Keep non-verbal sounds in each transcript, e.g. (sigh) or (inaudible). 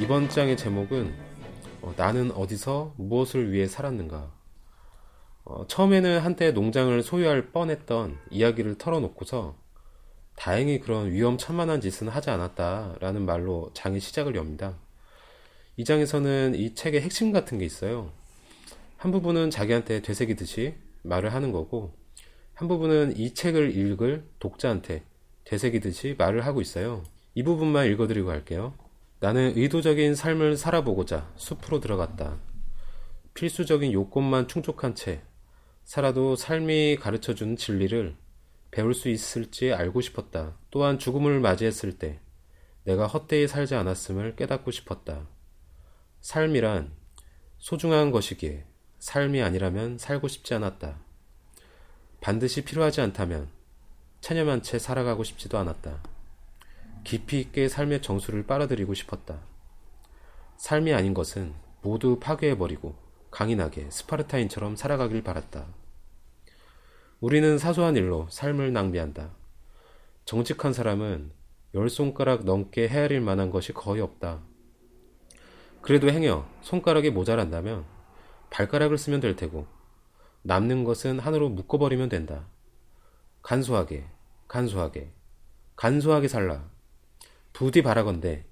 이번 장의 제목은 어, 나는 어디서 무엇을 위해 살았는가. 어, 처음에는 한때 농장을 소유할 뻔했던 이야기를 털어놓고서 다행히 그런 위험천만한 짓은 하지 않았다라는 말로 장의 시작을 엽니다. 이 장에서는 이 책의 핵심 같은 게 있어요. 한 부분은 자기한테 되새기듯이 말을 하는 거고, 한 부분은 이 책을 읽을 독자한테 되새기듯이 말을 하고 있어요. 이 부분만 읽어드리고 할게요. 나는 의도적인 삶을 살아보고자 숲으로 들어갔다. 필수적인 요건만 충족한 채 살아도 삶이 가르쳐 준 진리를 배울 수 있을지 알고 싶었다. 또한 죽음을 맞이했을 때 내가 헛되이 살지 않았음을 깨닫고 싶었다. 삶이란 소중한 것이기에 삶이 아니라면 살고 싶지 않았다. 반드시 필요하지 않다면 체념한 채 살아가고 싶지도 않았다. 깊이 있게 삶의 정수를 빨아들이고 싶었다. 삶이 아닌 것은 모두 파괴해버리고 강인하게 스파르타인처럼 살아가길 바랐다. 우리는 사소한 일로 삶을 낭비한다. 정직한 사람은 열 손가락 넘게 헤아릴 만한 것이 거의 없다. 그래도 행여 손가락이 모자란다면 발가락을 쓰면 될 테고 남는 것은 하나로 묶어버리면 된다. 간소하게, 간소하게, 간소하게 살라. 부디 바라건대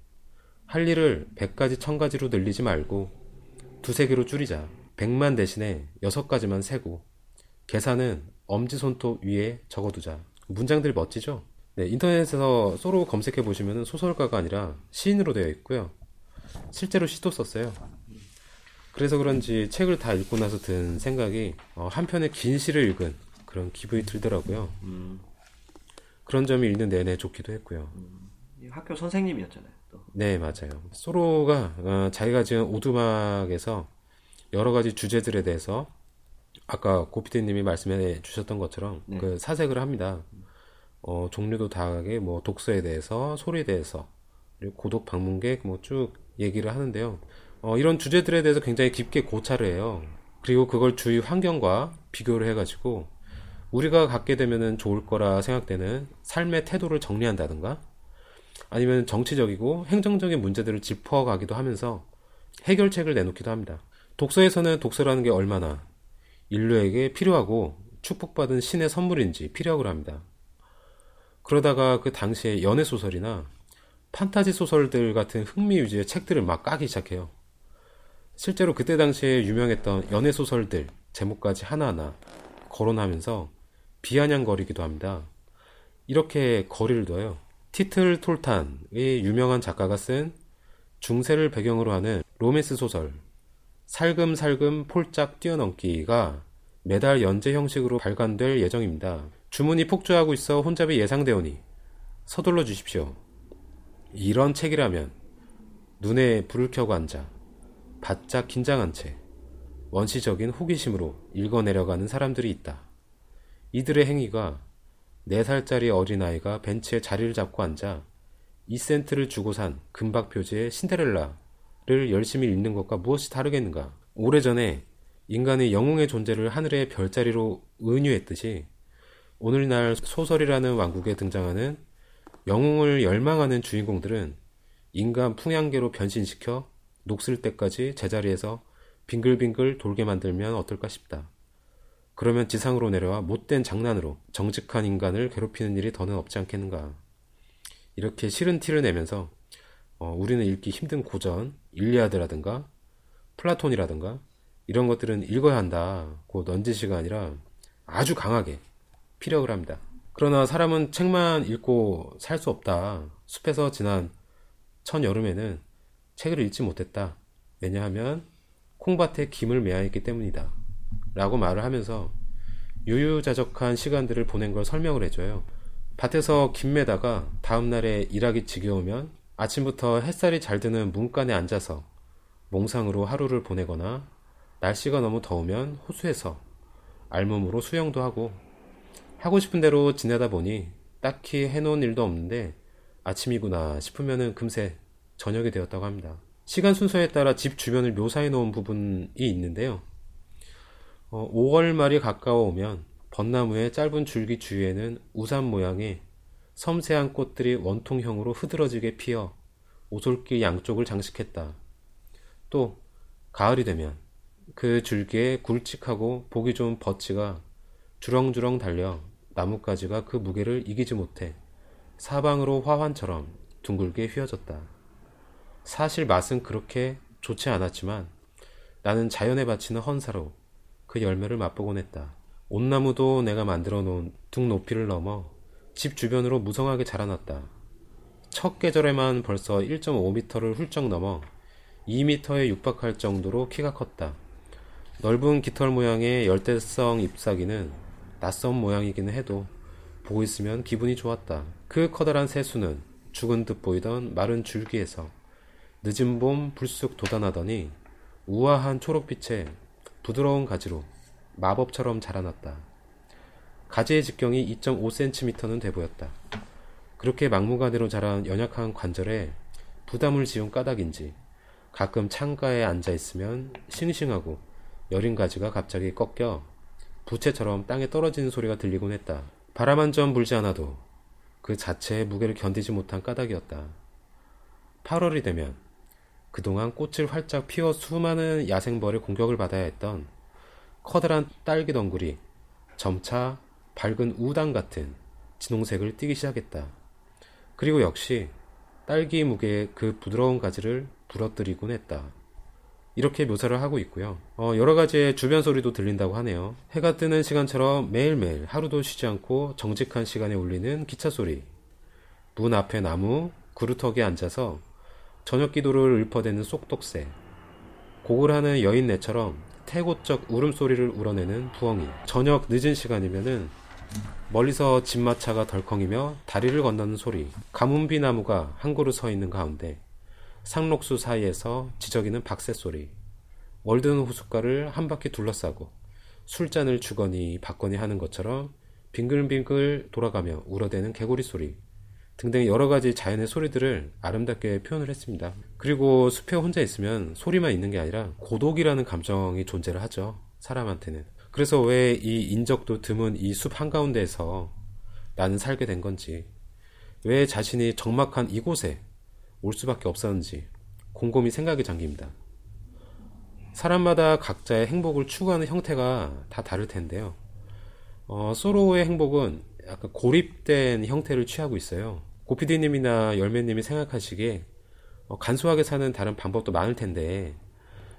할 일을 백가지 천가지로 늘리지 말고 두세 개로 줄이자. 백만 대신에 여섯 가지만 세고 계산은 엄지손톱 위에 적어두자. 문장들이 멋지죠? 네, 인터넷에서 소로 검색해 보시면 소설가가 아니라 시인으로 되어 있고요. 실제로 시도 썼어요. 그래서 그런지 책을 다 읽고 나서 든 생각이 어, 한 편의 긴 시를 읽은 그런 기분이 들더라고요. 음. 그런 점이 읽는 내내 좋기도 했고요. 음. 학교 선생님이었잖아요. 또. 네, 맞아요. 소로가 어, 자기가 지은 오두막에서 여러 가지 주제들에 대해서 아까 고피디님이 말씀해 주셨던 것처럼 네. 그 사색을 합니다. 어, 종류도 다하게 뭐 독서에 대해서, 소리에 대해서, 그리고 고독 방문객 뭐 쭉 얘기를 하는데요. 어, 이런 주제들에 대해서 굉장히 깊게 고찰을 해요. 그리고 그걸 주위 환경과 비교를 해가지고 우리가 갖게 되면은 좋을 거라 생각되는 삶의 태도를 정리한다든가 아니면 정치적이고 행정적인 문제들을 짚어가기도 하면서 해결책을 내놓기도 합니다. 독서에서는 독서라는 게 얼마나 인류에게 필요하고 축복받은 신의 선물인지 피력을 합니다. 그러다가 그 당시에 연애 소설이나 판타지 소설들 같은 흥미 위주의 책들을 막 까기 시작해요. 실제로 그때 당시에 유명했던 연애 소설들 제목까지 하나하나 거론하면서 비아냥거리기도 합니다. 이렇게 거리를 둬요. 티틀 톨탄의 유명한 작가가 쓴 중세를 배경으로 하는 로맨스 소설 살금살금 폴짝 뛰어넘기가 매달 연재 형식으로 발간될 예정입니다. 주문이 폭주하고 있어 혼잡이 예상되오니 서둘러 주십시오. 이런 책이라면 눈에 불을 켜고 앉아 바짝 긴장한 채 원시적인 호기심으로 읽어내려가는 사람들이 있다. 이들의 행위가 4살짜리 어린아이가 벤치에 자리를 잡고 앉아 2센트를 주고 산 금박 표지의 신데렐라를 열심히 읽는 것과 무엇이 다르겠는가? 오래전에 인간의 영웅의 존재를 하늘의 별자리로 은유했듯이 오늘날 소설이라는 왕국에 등장하는 영웅을 열망하는 주인공들은 인간 풍향계로 변신시켜 녹슬 때까지 제자리에서 빙글빙글 돌게 만들면 어떨까 싶다. 그러면 지상으로 내려와 못된 장난으로 정직한 인간을 괴롭히는 일이 더는 없지 않겠는가. 이렇게 싫은 티를 내면서 어, 우리는 읽기 힘든 고전, 일리아드라든가 플라톤이라든가 이런 것들은 읽어야 한다고 넌지시가 아니라 아주 강하게 피력을 합니다. 그러나 사람은 책만 읽고 살 수 없다. 숲에서 지난 천 여름에는 책을 읽지 못했다. 왜냐하면 콩밭에 김을 매야 했기 때문이다. 라고 말을 하면서 유유자적한 시간들을 보낸 걸 설명을 해줘요. 밭에서 김 매다가 다음날에 일하기 지겨우면 아침부터 햇살이 잘 드는 문간에 앉아서 몽상으로 하루를 보내거나 날씨가 너무 더우면 호수에서 알몸으로 수영도 하고 하고 싶은 대로 지내다 보니 딱히 해놓은 일도 없는데 아침이구나 싶으면은 금세 저녁이 되었다고 합니다. 시간 순서에 따라 집 주변을 묘사해 놓은 부분이 있는데요. 어, 5월 말이 가까워오면 벚나무의 짧은 줄기 주위에는 우산 모양의 섬세한 꽃들이 원통형으로 흐드러지게 피어 오솔길 양쪽을 장식했다. 또 가을이 되면 그 줄기에 굵직하고 보기 좋은 버치가 주렁주렁 달려 나뭇가지가 그 무게를 이기지 못해 사방으로 화환처럼 둥글게 휘어졌다. 사실 맛은 그렇게 좋지 않았지만 나는 자연에 바치는 헌사로 그 열매를 맛보곤 했다. 온나무도 내가 만들어 놓은 등 높이를 넘어 집 주변으로 무성하게 자라났다. 첫 계절에만 벌써 1.5m를 훌쩍 넘어 2m에 육박할 정도로 키가 컸다. 넓은 깃털 모양의 열대성 잎사귀는 낯선 모양이기는 해도 보고 있으면 기분이 좋았다. 그 커다란 새수는 죽은 듯 보이던 마른 줄기에서 늦은 봄 불쑥 돋아나더니 우아한 초록빛에 부드러운 가지로 마법처럼 자라났다. 가지의 직경이 2.5cm는 돼 보였다. 그렇게 막무가내로 자란 연약한 관절에 부담을 지운 까닭인지 가끔 창가에 앉아 있으면 싱싱하고 여린 가지가 갑자기 꺾여 부채처럼 땅에 떨어지는 소리가 들리곤 했다. 바람 한 점 불지 않아도 그 자체의 무게를 견디지 못한 까닭이었다. 8월이 되면 그동안 꽃을 활짝 피워 수많은 야생벌의 공격을 받아야 했던 커다란 딸기 덩굴이 점차 밝은 우당 같은 진홍색을 띠기 시작했다. 그리고 역시 딸기 무게의 그 부드러운 가지를 부러뜨리곤 했다. 이렇게 묘사를 하고 있고요. 어, 여러 가지의 주변 소리도 들린다고 하네요. 해가 뜨는 시간처럼 매일매일 하루도 쉬지 않고 정직한 시간에 울리는 기차 소리. 문 앞에 나무, 그루터기에 앉아서 저녁 기도를 읊어대는 쏙독새. 곡을 하는 여인네처럼 태고적 울음소리를 우러내는 부엉이. 저녁 늦은 시간이면은 멀리서 집마차가 덜컹이며 다리를 건너는 소리. 가문비 나무가 한 그루 서 있는 가운데 상록수 사이에서 지저귀는 박새 소리, 월드는 호숫가를 한 바퀴 둘러싸고 술잔을 주거니 받거니 하는 것처럼 빙글빙글 돌아가며 울어대는 개구리 소리 등등 여러 가지 자연의 소리들을 아름답게 표현을 했습니다. 그리고 숲에 혼자 있으면 소리만 있는 게 아니라 고독이라는 감정이 존재를 하죠. 사람한테는. 그래서 왜 이 인적도 드문 이 숲 한가운데에서 나는 살게 된 건지, 왜 자신이 적막한 이곳에 올 수밖에 없었는지 곰곰이 생각이 잠깁니다. 사람마다 각자의 행복을 추구하는 형태가 다 다를 텐데요. 어, 소로의 행복은 약간 고립된 형태를 취하고 있어요. 고피디님이나 열매님이 생각하시기에 어, 간소하게 사는 다른 방법도 많을 텐데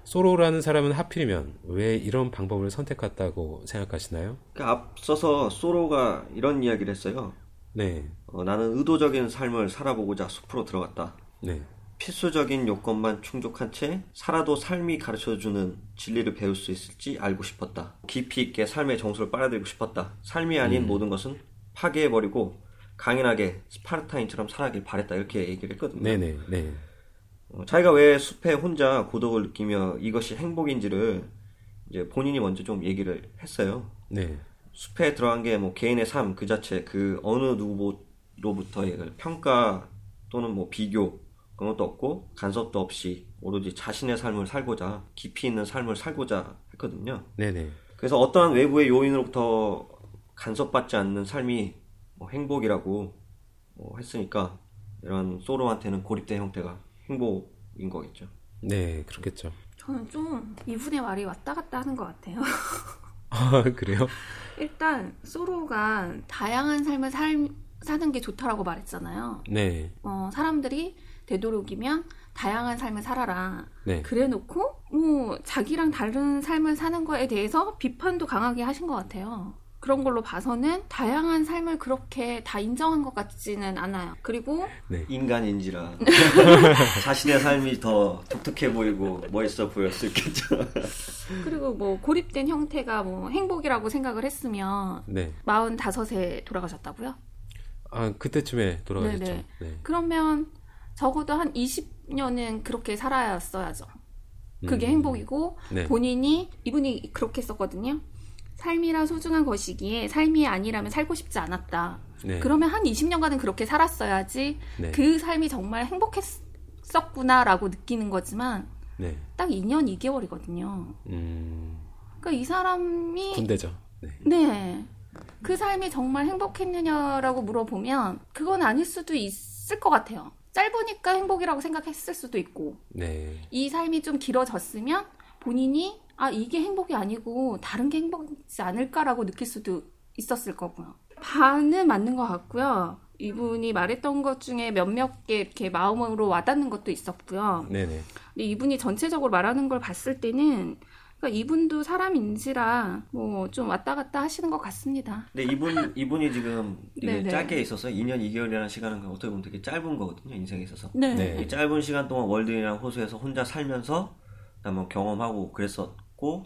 소로라는 사람은 하필이면 왜 이런 방법을 선택했다고 생각하시나요? 그 앞서서 소로가 이런 이야기를 했어요. 네. 어, 나는 의도적인 삶을 살아보고자 숲으로 들어갔다. 네. 필수적인 요건만 충족한 채 살아도 삶이 가르쳐주는 진리를 배울 수 있을지 알고 싶었다. 깊이 있게 삶의 정수를 빨아들이고 싶었다. 삶이 아닌 모든 것은 파괴해버리고 강인하게 스파르타인처럼 살아길 바랬다. 이렇게 얘기를 했거든요. 네네. 네. 어, 자기가 왜 숲에 혼자 고독을 느끼며 이것이 행복인지를 이제 본인이 먼저 좀 얘기를 했어요. 네. 숲에 들어간 게 뭐 개인의 삶 그 자체 그 어느 누구로부터의 그 평가 또는 뭐 비교 그런 것도 없고 간섭도 없이 오로지 자신의 삶을 살고자 깊이 있는 삶을 살고자 했거든요. 네네. 그래서 어떠한 외부의 요인으로부터 간섭받지 않는 삶이 뭐 행복이라고 뭐 했으니까 이런 소로한테는 고립된 형태가 행복인 거겠죠. 네, 그렇겠죠. 저는 좀 이분의 말이 왔다 갔다 하는 것 같아요. (laughs) 아, 그래요? 일단 소로가 다양한 삶을 살, 사는 게 좋다라고 말했잖아요. 네. 어, 사람들이 되도록이면 다양한 삶을 살아라. 네. 그래놓고 뭐 자기랑 다른 삶을 사는 거에 대해서 비판도 강하게 하신 것 같아요. 그런 걸로 봐서는 다양한 삶을 그렇게 다 인정한 것 같지는 않아요. 그리고 네. 인간인지라 (laughs) 자신의 삶이 더 독특해 보이고 멋있어 보일 수 있겠죠. (laughs) 그리고 뭐 고립된 형태가 뭐 행복이라고 생각을 했으면 네. 45세 돌아가셨다고요? 아, 그때쯤에 돌아가셨죠. 네네. 네. 그러면 적어도 한 20년은 그렇게 살아야어야죠. 그게 음. 행복이고 네. 본인이 이분이 그렇게 썼거든요. 삶이라 소중한 것이기에 삶이 아니라면 살고 싶지 않았다. 네. 그러면 한 20년간은 그렇게 살았어야지 네. 그 삶이 정말 행복했었구나라고 느끼는 거지만 네. 딱 2년 2개월이거든요. 음. 그러니까 이 사람이 군대죠. 네. 네. 그 삶이 정말 행복했느냐라고 물어보면 그건 아닐 수도 있을 것 같아요. 짧으니까 행복이라고 생각했을 수도 있고 네. 이 삶이 좀 길어졌으면 본인이 아 이게 행복이 아니고 다른 게 행복이지 않을까라고 느낄 수도 있었을 거고요. 반은 맞는 것 같고요. 이분이 말했던 것 중에 몇몇 개 이렇게 마음으로 와닿는 것도 있었고요. 네네. 근데 이분이 전체적으로 말하는 걸 봤을 때는 그러니까 이분도 사람인지라 뭐 좀 왔다 갔다 하시는 것 같습니다. 근데 이분 이분이 지금 되게 네네. 짧게 있어서 2년 2개월이라는 시간은 어떻게 보면 되게 짧은 거거든요 인생에 있어서. 네. 네. 이 짧은 시간 동안 월드이랑 호수에서 혼자 살면서 그다음에 뭐 경험하고 그랬었 고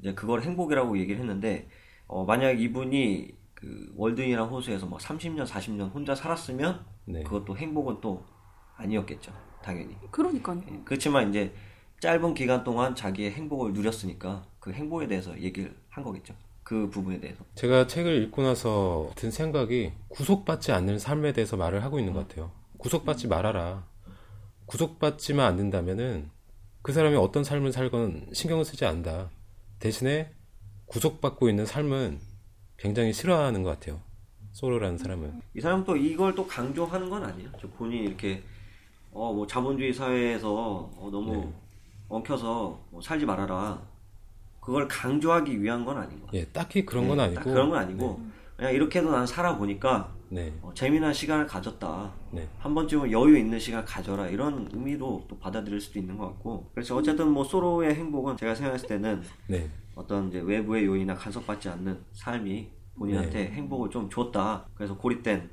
이제 그걸 행복이라고 얘기를 했는데 어, 만약 이분이 그 월드이랑 호수에서 막 30년 40년 혼자 살았으면 네. 그것도 행복은 또 아니었겠죠 당연히 그러니까요. 그렇지만 이제 짧은 기간 동안 자기의 행복을 누렸으니까 그 행복에 대해서 얘기를 한 거겠죠 그 부분에 대해서 제가 책을 읽고 나서 든 생각이 구속받지 않는 삶에 대해서 말을 하고 있는 것 같아요. 구속받지 말아라. 구속받지만 않는다면은 그 사람이 어떤 삶을 살건 신경을 쓰지 않는다. 대신에 구속받고 있는 삶은 굉장히 싫어하는 것 같아요. 소로라는 사람은. 이 사람은 또 이걸 또 강조하는 건 아니에요. 저 본인이 이렇게 어 뭐 자본주의 사회에서 어, 너무 네. 엉켜서 뭐 살지 말아라. 그걸 강조하기 위한 건 아닌 거. 예, 딱히 그런 건 네, 아니고. 딱 그런 건 아니고 그냥 이렇게도 난 살아 보니까 네, 어, 재미난 시간을 가졌다. 네, 한 번쯤은 여유 있는 시간 가져라 이런 의미로 또 받아들일 수도 있는 것 같고 그래서 어쨌든 뭐 소로의 행복은 제가 생각했을 때는 네, 어떤 이제 외부의 요인이나 간섭받지 않는 삶이 본인한테 행복을 좀 줬다. 그래서 고립된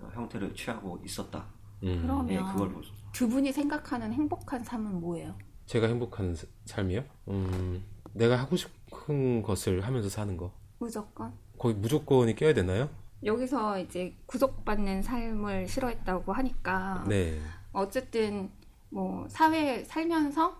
어, 형태를 취하고 있었다. 음. 그러면 예, 그걸 볼 수. 두 분이 생각하는 행복한 삶은 뭐예요? 제가 행복한 사- 삶이요? 음, 내가 하고 싶은 것을 하면서 사는 거. 무조건 거기 무조건이 껴야 되나요? 여기서 이제 구속받는 삶을 싫어했다고 하니까 네, 어쨌든 뭐 사회에 살면서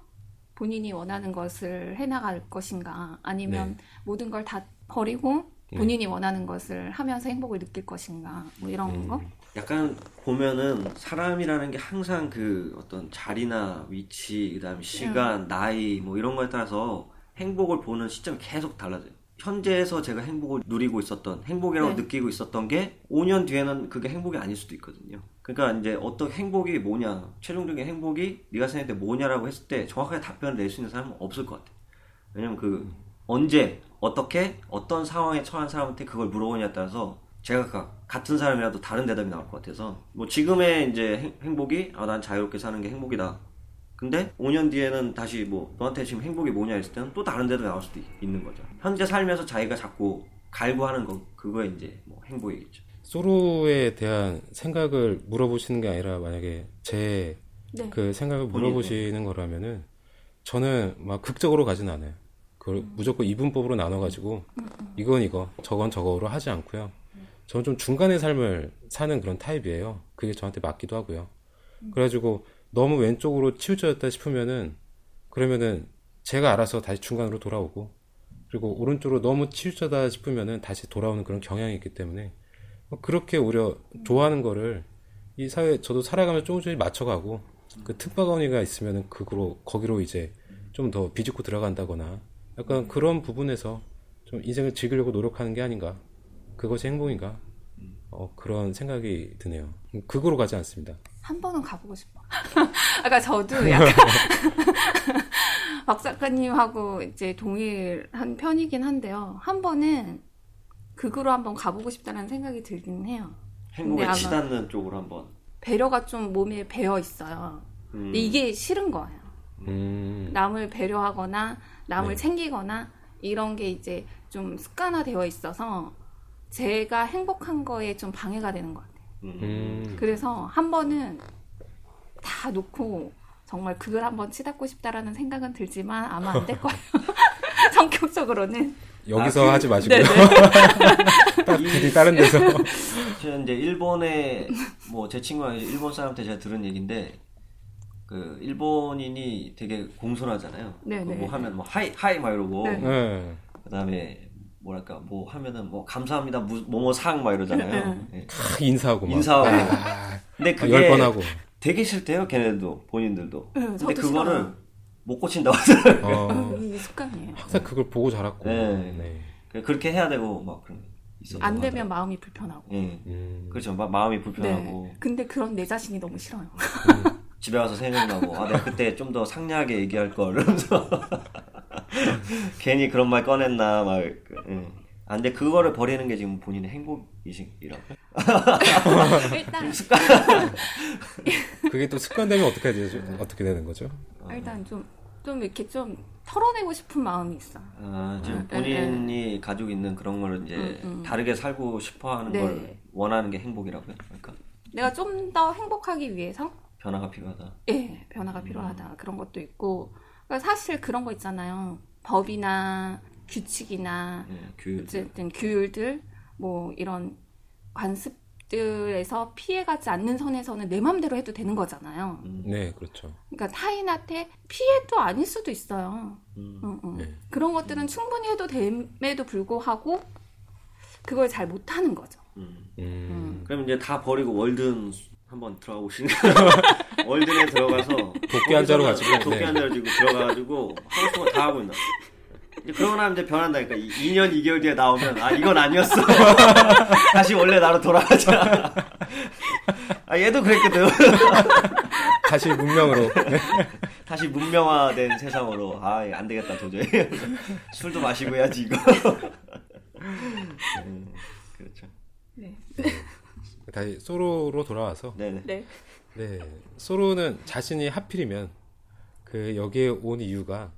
본인이 원하는 것을 해나갈 것인가 아니면 네. 모든 걸 다 버리고 본인이 원하는 것을 하면서 행복을 느낄 것인가 뭐 이런 음. 거 약간 보면은 사람이라는 게 항상 그 어떤 자리나 위치, 그다음에 시간, 나이 뭐 이런 거에 따라서 행복을 보는 시점이 계속 달라져요. 현재에서 제가 행복을 누리고 있었던 행복이라고 네. 느끼고 있었던 게 5년 뒤에는 그게 행복이 아닐 수도 있거든요. 그러니까 이제 어떤 행복이 뭐냐, 최종적인 행복이 네가 생각할 때 뭐냐라고 했을 때 정확하게 답변을 낼 수 있는 사람은 없을 것 같아요. 왜냐면 그 언제 어떻게 어떤 상황에 처한 사람한테 그걸 물어보냐에 따라서 제가 가- 같은 사람이라도 다른 대답이 나올 것 같아서 뭐 지금의 이제 행- 행복이 아 난 자유롭게 사는 게 행복이다. 근데 5년 뒤에는 다시 뭐 너한테 지금 행복이 뭐냐 했을 때는 또 다른 대답이 나올 수도 있- 있는 거죠. 현재 삶에서 자기가 자꾸 갈구하는 거 그거에 이제 뭐 행복이겠죠. 소로에 대한 생각을 물어보시는 게 아니라 만약에 제 네. 그 생각을 물어보시는 거라면은 저는 막 극적으로 가진 않아요. 그걸 무조건 이분법으로 나눠가지고 이건 이거, 저건 저거로 하지 않고요. 저는 좀 중간의 삶을 사는 그런 타입이에요. 그게 저한테 맞기도 하고요. 그래가지고 너무 왼쪽으로 치우쳐졌다 싶으면은 그러면은 제가 알아서 다시 중간으로 돌아오고 그리고 오른쪽으로 너무 치우쳐다 싶으면은 다시 돌아오는 그런 경향이 있기 때문에 그렇게 오히려 좋아하는 거를 이 사회 저도 살아가면서 조금씩 맞춰가고 그 틈바구니가 있으면은 그거로 거기로 이제 좀 더 비집고 들어간다거나 약간 그런 부분에서 좀 인생을 즐기려고 노력하는 게 아닌가 그것이 행복인가 어, 그런 생각이 드네요. 그거로 가지 않습니다. 한 번은 가보고 싶어. (laughs) 아까 저도 약간 (laughs) 박 작가님하고 이제 동일한 편이긴 한데요. 한 번은 극으로 한번 가보고 싶다는 생각이 들긴 해요. 행복에 치닫는 쪽으로 한번. 배려가 좀 몸에 배어 있어요. 음, 근데 이게 싫은 거예요. 음, 남을 배려하거나 남을 네. 챙기거나 이런 게 이제 좀 습관화되어 있어서 제가 행복한 거에 좀 방해가 되는 것 같아요. 음. 음, 그래서 한 번은 다 놓고 정말 그걸 한번 치닫고 싶다라는 생각은 들지만 아마 안 될 거예요. (laughs) 성격적으로는. 여기서 아, 그- 하지 마시고요. 네네. (laughs) 딱 부디 다른 데서. (laughs) 저는 이제 일본에 뭐 제 친구가 이제 일본 사람한테 제가 들은 얘기인데 그 일본인이 되게 공손하잖아요. 네, 그뭐 네. 하면 뭐 はい はい 막 이러고 네. 네. 그다음에 뭐랄까 뭐 하면은 뭐 감사합니다 무- 뭐뭐 상 막 이러잖아요. 예. 탁 인사하고 막. 인사하고. 아, 근데 아, 열 그게 번 하고. 되게 싫대요, 걔네도 본인들도. 네, 근데 그거를 싫어요. 못 고친다고 하더라고요. 어, 이 습관이에요. 항상 그걸 보고 자랐고. 네. 네. 그렇게 해야 되고 막 그런. 안것 되면 같아요. 마음이 불편하고. 예. 음. 그렇죠. 마, 마음이 불편하고 네. 근데 그런 내 자신이 너무 싫어요. 집에 와서 생각나고 아 내가 그때 좀 더 상냥하게 얘기할 걸 (laughs) 이러면서 (laughs) 괜히 그런 말 꺼냈나 막 그, 예. 아, 근데 그거를 버리는 게 지금 본인의 행복이시라고 (laughs) 일단 (laughs) 그게 또 습관되면 어떻게 되죠? 어떻게 되는 거죠? 일단 좀좀 이렇게 좀 털어내고 싶은 마음이 있어. 아, 지금 음, 본인이 가지고 있는 그런 걸 이제 음, 음. 다르게 살고 싶어 하는 네. 걸 원하는 게 행복이라고요? 그러니까 내가 좀 더 행복하기 위해서 변화가 필요하다. 예, 변화가 필요하다. 그런 것도 있고. 그러니까 사실 그런 거 있잖아요. 법이나 규칙이나 예, 규율. 어쨌든 규율들 뭐 이런 관습들에서 피해가지 않는 선에서는 내 맘대로 해도 되는 거잖아요. 음, 네, 그렇죠. 그러니까 타인한테 피해도 아닐 수도 있어요. 음. 응, 응. 네. 그런 것들은 충분히 해도 됨에도 불구하고 그걸 잘 못하는 거죠. 음. 음. 그럼 이제 다 버리고 월든 한번 들어가 보시는 월든에 (laughs) 들어가서 도끼 한 거기서는 가지고, 도끼 네. 한 자루 지고 들어가가지고 하고 싶은 거다 하고 있나. 이제 그러고 나면 이제 변한다니까. 2년 2개월 뒤에 나오면 아 이건 아니었어. (laughs) 다시 원래 나로 돌아가자. 아 얘도 그랬거든. (laughs) 다시 문명으로. 다시 문명화된 세상으로 아 안 되겠다 도저히 술도 마시고 해야지 이거. 음, 그렇죠. 네. 다시 소로로 돌아와서 네네. 네. 네, 소로는 자신이 하필이면 그 여기에 온 이유가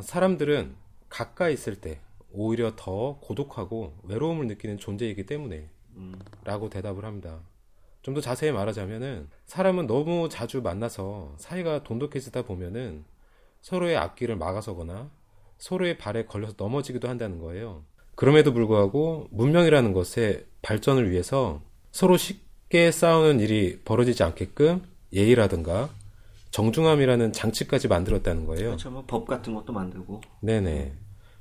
사람들은 가까이 있을 때 오히려 더 고독하고 외로움을 느끼는 존재이기 때문에 음, 라고 대답을 합니다. 좀 더 자세히 말하자면은 사람은 너무 자주 만나서 사이가 돈독해지다 보면은 서로의 앞길을 막아서거나 서로의 발에 걸려서 넘어지기도 한다는 거예요. 그럼에도 불구하고 문명이라는 것의 발전을 위해서 서로 쉽게 싸우는 일이 벌어지지 않게끔 예의라든가 정중함이라는 장치까지 만들었다는 거예요. 그렇죠. 뭐 법 같은 것도 만들고. 네네.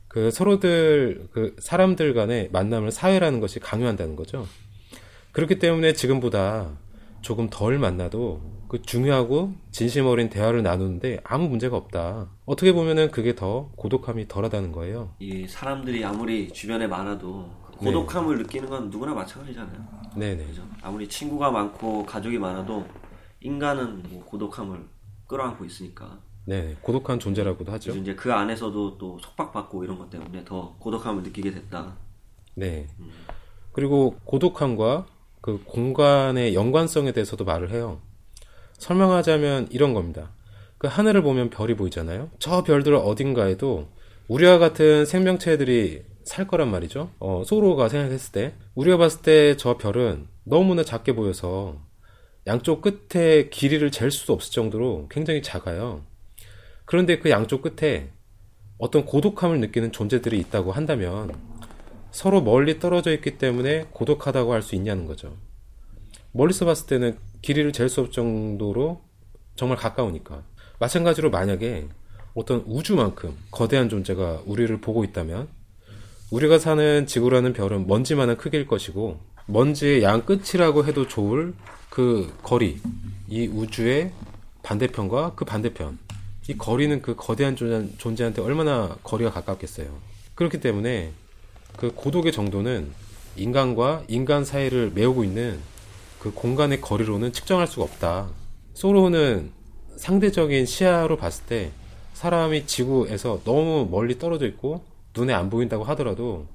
그 서로들 그 사람들 간의 만남을 사회라는 것이 강요한다는 거죠. 그렇기 때문에 지금보다 조금 덜 만나도 그 중요하고 진심 어린 대화를 나누는데 아무 문제가 없다. 어떻게 보면은 그게 더 고독함이 덜하다는 거예요. 이 사람들이 아무리 주변에 많아도 그 고독함을 느끼는 건 누구나 마찬가지잖아요. 네네. 그죠? 아무리 친구가 많고 가족이 많아도 인간은 뭐 고독함을 끌어안고 있으니까. 네. 고독한 존재라고도 하죠. 이제 그 안에서도 또 속박받고 이런 것 때문에 더 고독함을 느끼게 됐다. 네. 그리고 고독함과 그 공간의 연관성에 대해서도 말을 해요. 설명하자면 이런 겁니다. 그 하늘을 보면 별이 보이잖아요. 저 별들 어딘가에도 우리와 같은 생명체들이 살 거란 말이죠. 어, 소로가 생각했을 때 우리가 봤을 때 저 별은 너무나 작게 보여서 양쪽 끝에 길이를 잴 수도 없을 정도로 굉장히 작아요. 그런데 그 양쪽 끝에 어떤 고독함을 느끼는 존재들이 있다고 한다면 서로 멀리 떨어져 있기 때문에 고독하다고 할 수 있냐는 거죠. 멀리서 봤을 때는 길이를 잴 수 없을 정도로 정말 가까우니까. 마찬가지로 만약에 어떤 우주만큼 거대한 존재가 우리를 보고 있다면 우리가 사는 지구라는 별은 먼지만한 크기일 것이고 먼지의 양 끝이라고 해도 좋을 그 거리, 이 우주의 반대편과 그 반대편, 이 거리는 그 거대한 존재- 존재한테 얼마나 거리가 가깝겠어요. 그렇기 때문에 그 고독의 정도는 인간과 인간 사이를 메우고 있는 그 공간의 거리로는 측정할 수가 없다. 소로는 상대적인 시야로 봤을 때 사람이 지구에서 너무 멀리 떨어져 있고 눈에 안 보인다고 하더라도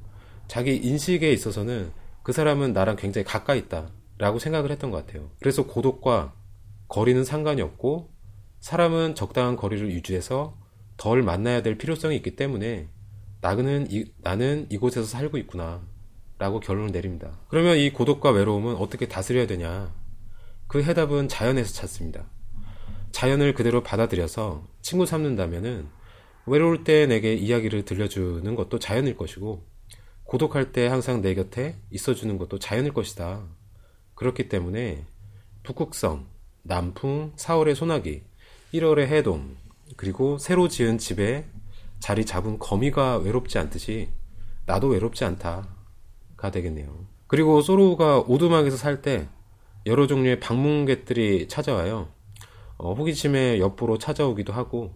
자기 인식에 있어서는 그 사람은 나랑 굉장히 가까이 있다. 라고 생각을 했던 것 같아요. 그래서 고독과 거리는 상관이 없고 사람은 적당한 거리를 유지해서 덜 만나야 될 필요성이 있기 때문에 나는, 이, 나는 이곳에서 살고 있구나. 라고 결론을 내립니다. 그러면 이 고독과 외로움은 어떻게 다스려야 되냐? 그 해답은 자연에서 찾습니다. 자연을 그대로 받아들여서 친구 삼는다면은 외로울 때 내게 이야기를 들려주는 것도 자연일 것이고 고독할 때 항상 내 곁에 있어주는 것도 자연일 것이다. 그렇기 때문에 북극성, 남풍, 4월의 소나기, 1월의 해돔, 그리고 새로 지은 집에 자리 잡은 거미가 외롭지 않듯이 나도 외롭지 않다가 되겠네요. 그리고 소로가 오두막에서 살 때 여러 종류의 방문객들이 찾아와요. 어, 호기심에 엿보러 찾아오기도 하고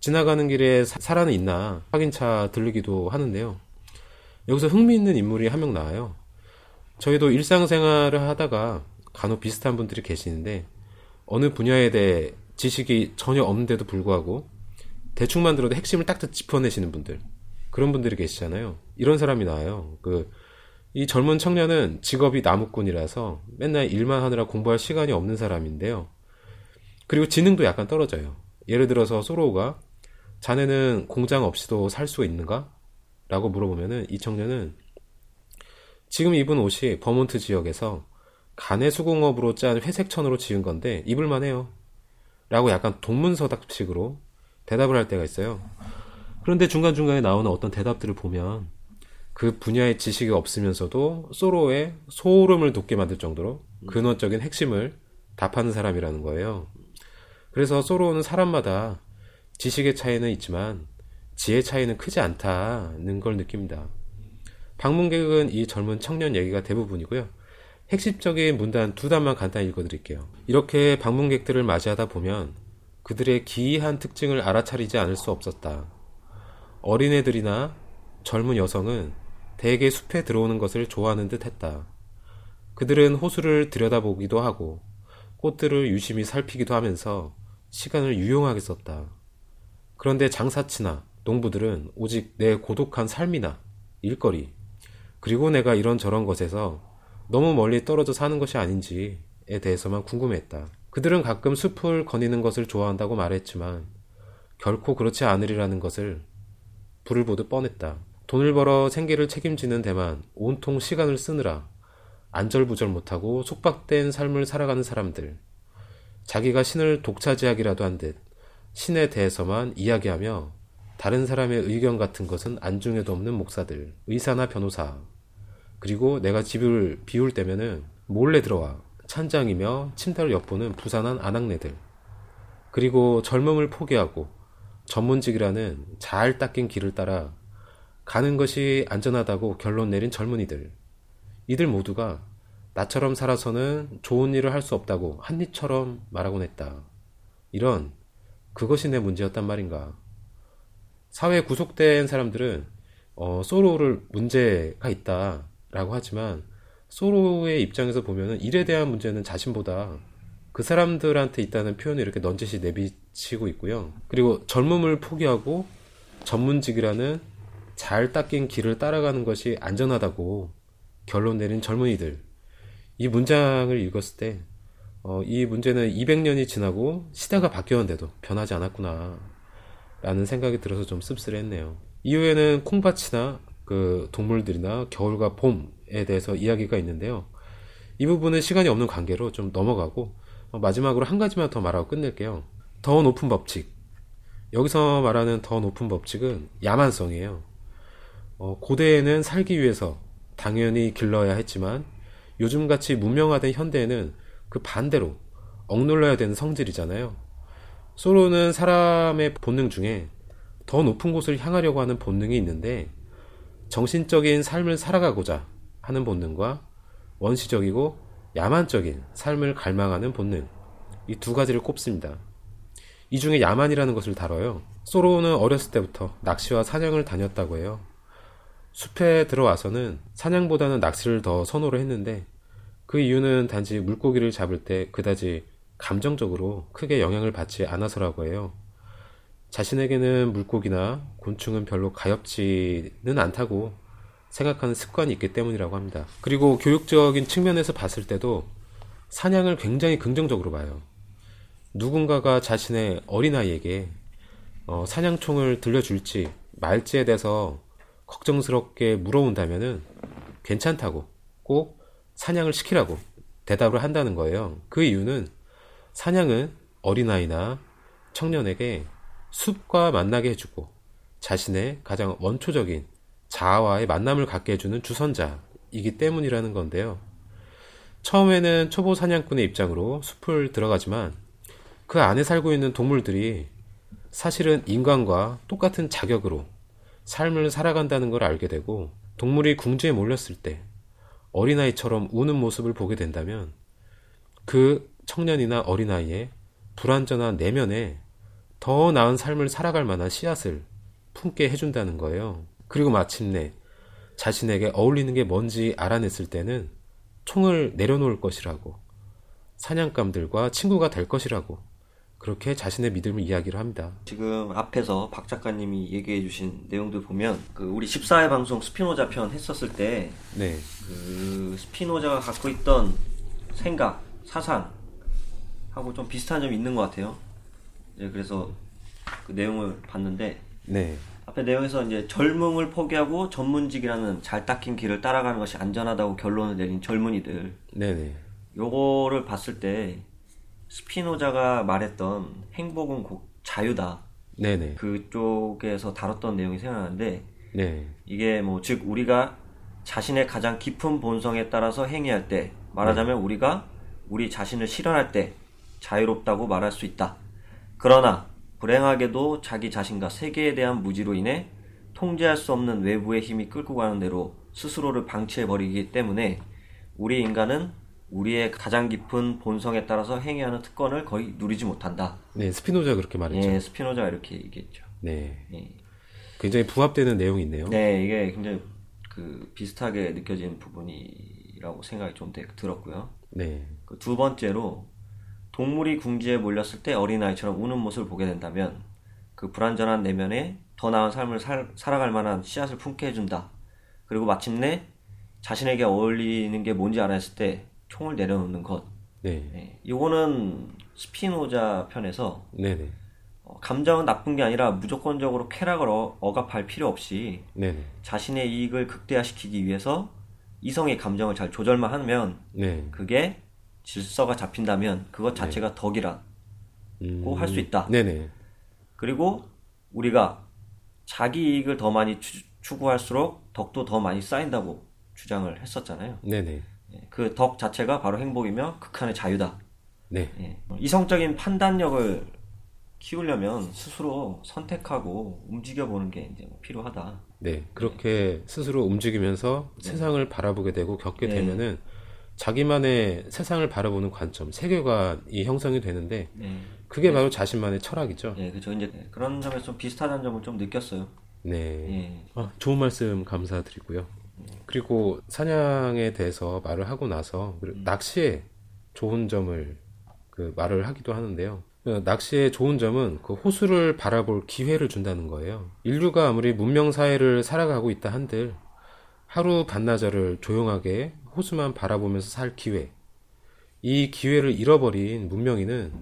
지나가는 길에 사, 사람은 있나 확인차 들르기도 하는데요. 여기서 흥미있는 인물이 한 명 나와요. 저희도 일상생활을 하다가 간혹 비슷한 분들이 계시는데 어느 분야에 대해 지식이 전혀 없는데도 불구하고 대충만 들어도 핵심을 딱딱 짚어내시는 분들 그런 분들이 계시잖아요. 이런 사람이 나와요. 그 이 젊은 청년은 직업이 나무꾼이라서 맨날 일만 하느라 공부할 시간이 없는 사람인데요. 그리고 지능도 약간 떨어져요. 예를 들어서 소로우가 자네는 공장 없이도 살 수 있는가? 라고 물어보면은 이 청년은 지금 입은 옷이 버몬트 지역에서 간의 수공업으로 짠 회색 천으로 지은 건데 입을만 해요. 라고 약간 동문서답식으로 대답을 할 때가 있어요. 그런데 중간중간에 나오는 어떤 대답들을 보면 그 분야의 지식이 없으면서도 소로의 소름을 돋게 만들 정도로 근원적인 핵심을 답하는 사람이라는 거예요. 그래서 소로는 사람마다 지식의 차이는 있지만 지혜 차이는 크지 않다는 걸 느낍니다. 방문객은 이 젊은 청년 얘기가 대부분이고요. 핵심적인 문단 두 단만 간단히 읽어드릴게요. 이렇게 방문객들을 맞이하다 보면 그들의 기이한 특징을 알아차리지 않을 수 없었다. 어린애들이나 젊은 여성은 대개 숲에 들어오는 것을 좋아하는 듯 했다. 그들은 호수를 들여다보기도 하고 꽃들을 유심히 살피기도 하면서 시간을 유용하게 썼다. 그런데 장사치나 농부들은 오직 내 고독한 삶이나 일거리, 그리고 내가 이런저런 것에서 너무 멀리 떨어져 사는 것이 아닌지에 대해서만 궁금했다. 그들은 가끔 숲을 거니는 것을 좋아한다고 말했지만 결코 그렇지 않으리라는 것을 불을 보듯 뻔했다. 돈을 벌어 생계를 책임지는 데만 온통 시간을 쓰느라 안절부절 못하고 속박된 삶을 살아가는 사람들. 자기가 신을 독차지하기라도 한 듯 신에 대해서만 이야기하며 다른 사람의 의견 같은 것은 안중에도 없는 목사들, 의사나 변호사, 그리고 내가 집을 비울 때면은 몰래 들어와 찬장이며 침대를 엿보는 부산한 아낙네들. 그리고 젊음을 포기하고 전문직이라는 잘 닦인 길을 따라 가는 것이 안전하다고 결론 내린 젊은이들. 이들 모두가 나처럼 살아서는 좋은 일을 할 수 없다고 한니처럼 말하곤 했다. 이런 그것이 내 문제였단 말인가. 사회에 구속된 사람들은 어, 소로를 문제가 있다라고 하지만 소로의 입장에서 보면은 일에 대한 문제는 자신보다 그 사람들한테 있다는 표현을 이렇게 넌지시 내비치고 있고요. 그리고 젊음을 포기하고 전문직이라는 잘 닦인 길을 따라가는 것이 안전하다고 결론 내린 젊은이들. 이 문장을 읽었을 때, 어, 이 문제는 200년이 지나고 시대가 바뀌었는데도 변하지 않았구나. 라는 생각이 들어서 좀 씁쓸했네요. 이후에는 콩밭이나 그 동물들이나 겨울과 봄에 대해서 이야기가 있는데요. 이 부분은 시간이 없는 관계로 좀 넘어가고 어, 마지막으로 한 가지만 더 말하고 끝낼게요. 더 높은 법칙. 여기서 말하는 더 높은 법칙은 야만성이에요. 어, 고대에는 살기 위해서 당연히 길러야 했지만 요즘같이 문명화된 현대에는 그 반대로 억눌러야 되는 성질이잖아요. 소로는 사람의 본능 중에 더 높은 곳을 향하려고 하는 본능이 있는데 정신적인 삶을 살아가고자 하는 본능과 원시적이고 야만적인 삶을 갈망하는 본능 이 두 가지를 꼽습니다. 이 중에 야만이라는 것을 다뤄요. 소로는 어렸을 때부터 낚시와 사냥을 다녔다고 해요. 숲에 들어와서는 사냥보다는 낚시를 더 선호를 했는데 그 이유는 단지 물고기를 잡을 때 그다지 감정적으로 크게 영향을 받지 않아서라고 해요. 자신에게는 물고기나 곤충은 별로 가엽지는 않다고 생각하는 습관이 있기 때문이라고 합니다. 그리고 교육적인 측면에서 봤을 때도 사냥을 굉장히 긍정적으로 봐요. 누군가가 자신의 어린아이에게 어, 사냥총을 들려줄지 말지에 대해서 걱정스럽게 물어본다면은 괜찮다고 꼭 사냥을 시키라고 대답을 한다는 거예요. 그 이유는 사냥은 어린아이나 청년에게 숲과 만나게 해주고 자신의 가장 원초적인 자아와의 만남을 갖게 해주는 주선자이기 때문이라는 건데요. 처음에는 초보 사냥꾼의 입장으로 숲을 들어가지만 그 안에 살고 있는 동물들이 사실은 인간과 똑같은 자격으로 삶을 살아간다는 걸 알게 되고 동물이 궁지에 몰렸을 때 어린아이처럼 우는 모습을 보게 된다면 그 청년이나 어린아이의 불완전한 내면에 더 나은 삶을 살아갈 만한 씨앗을 품게 해준다는 거예요. 그리고 마침내 자신에게 어울리는 게 뭔지 알아냈을 때는 총을 내려놓을 것이라고 사냥감들과 친구가 될 것이라고 그렇게 자신의 믿음을 이야기를 합니다. 지금 앞에서 박 작가님이 얘기해 주신 내용들 보면 그 우리 14회 방송 스피노자 편 했었을 때 네, 그 스피노자가 갖고 있던 생각, 사상하고 좀 비슷한 점이 있는 것 같아요. 네, 그래서 그 내용을 봤는데 네, 앞에 내용에서 이제 젊음을 포기하고 전문직이라는 잘 닦인 길을 따라가는 것이 안전하다고 결론을 내린 젊은이들 네, 네, 요거를 봤을 때 스피노자가 말했던 행복은 곧 자유다. 네, 네, 그쪽에서 다뤘던 내용이 생각나는데 네, 이게 뭐 즉 우리가 자신의 가장 깊은 본성에 따라서 행위할 때 말하자면 우리가 우리 자신을 실현할 때 자유롭다고 말할 수 있다. 그러나 불행하게도 자기 자신과 세계에 대한 무지로 인해 통제할 수 없는 외부의 힘이 끌고 가는 대로 스스로를 방치해 버리기 때문에 우리 인간은 우리의 가장 깊은 본성에 따라서 행위하는 특권을 거의 누리지 못한다. 네, 스피노자 그렇게 말했죠. 예, 스피노자가 이렇게 얘기했죠. 네, 예. 굉장히 부합되는 내용이 있네요. 네, 이게 굉장히 그 비슷하게 느껴지는 부분이라고 생각이 좀 되- 들었고요. 네, 그 두 번째로 동물이 궁지에 몰렸을 때 어린아이처럼 우는 모습을 보게 된다면 그 불완전한 내면에 더 나은 삶을 살, 살아갈 만한 씨앗을 품게 해준다. 그리고 마침내 자신에게 어울리는 게 뭔지 알았을 때 총을 내려놓는 것. 네, 네, 이거는 스피노자 편에서 네, 네, 어, 감정은 나쁜 게 아니라 무조건적으로 쾌락을 어, 억압할 필요 없이 네, 네, 자신의 이익을 극대화시키기 위해서 이성의 감정을 잘 조절만 하면 네, 그게 질서가 잡힌다면 그것 자체가 덕이라고 음, 할수 있다. 네, 네, 그리고 우리가 자기 이익을 더 많이 추, 추구할수록 덕도 더 많이 쌓인다고 주장을 했었잖아요. 네, 네, 그 덕 자체가 바로 행복이며 극한의 자유다. 네, 예. 이성적인 판단력을 키우려면 스스로 선택하고 움직여보는 게 이제 뭐 필요하다. 네, 그렇게 스스로 움직이면서 세상을 바라보게 되고 겪게 네. 되면은 자기만의 세상을 바라보는 관점, 세계관이 형성이 되는데 네. 그게 바로 자신만의 철학이죠. 예, 그죠. 이제 그런 점에서 좀 비슷하다는 점을 좀 느꼈어요. 네. 예. 아, 좋은 말씀 감사드리고요. 그리고 사냥에 대해서 말을 하고 나서 그리고 낚시에 좋은 점을 그 말을 하기도 하는데요. 그 낚시의 좋은 점은 그 호수를 바라볼 기회를 준다는 거예요. 인류가 아무리 문명 사회를 살아가고 있다 한들 하루 반나절을 조용하게 호수만 바라보면서 살 기회. 이 기회를 잃어버린 문명인은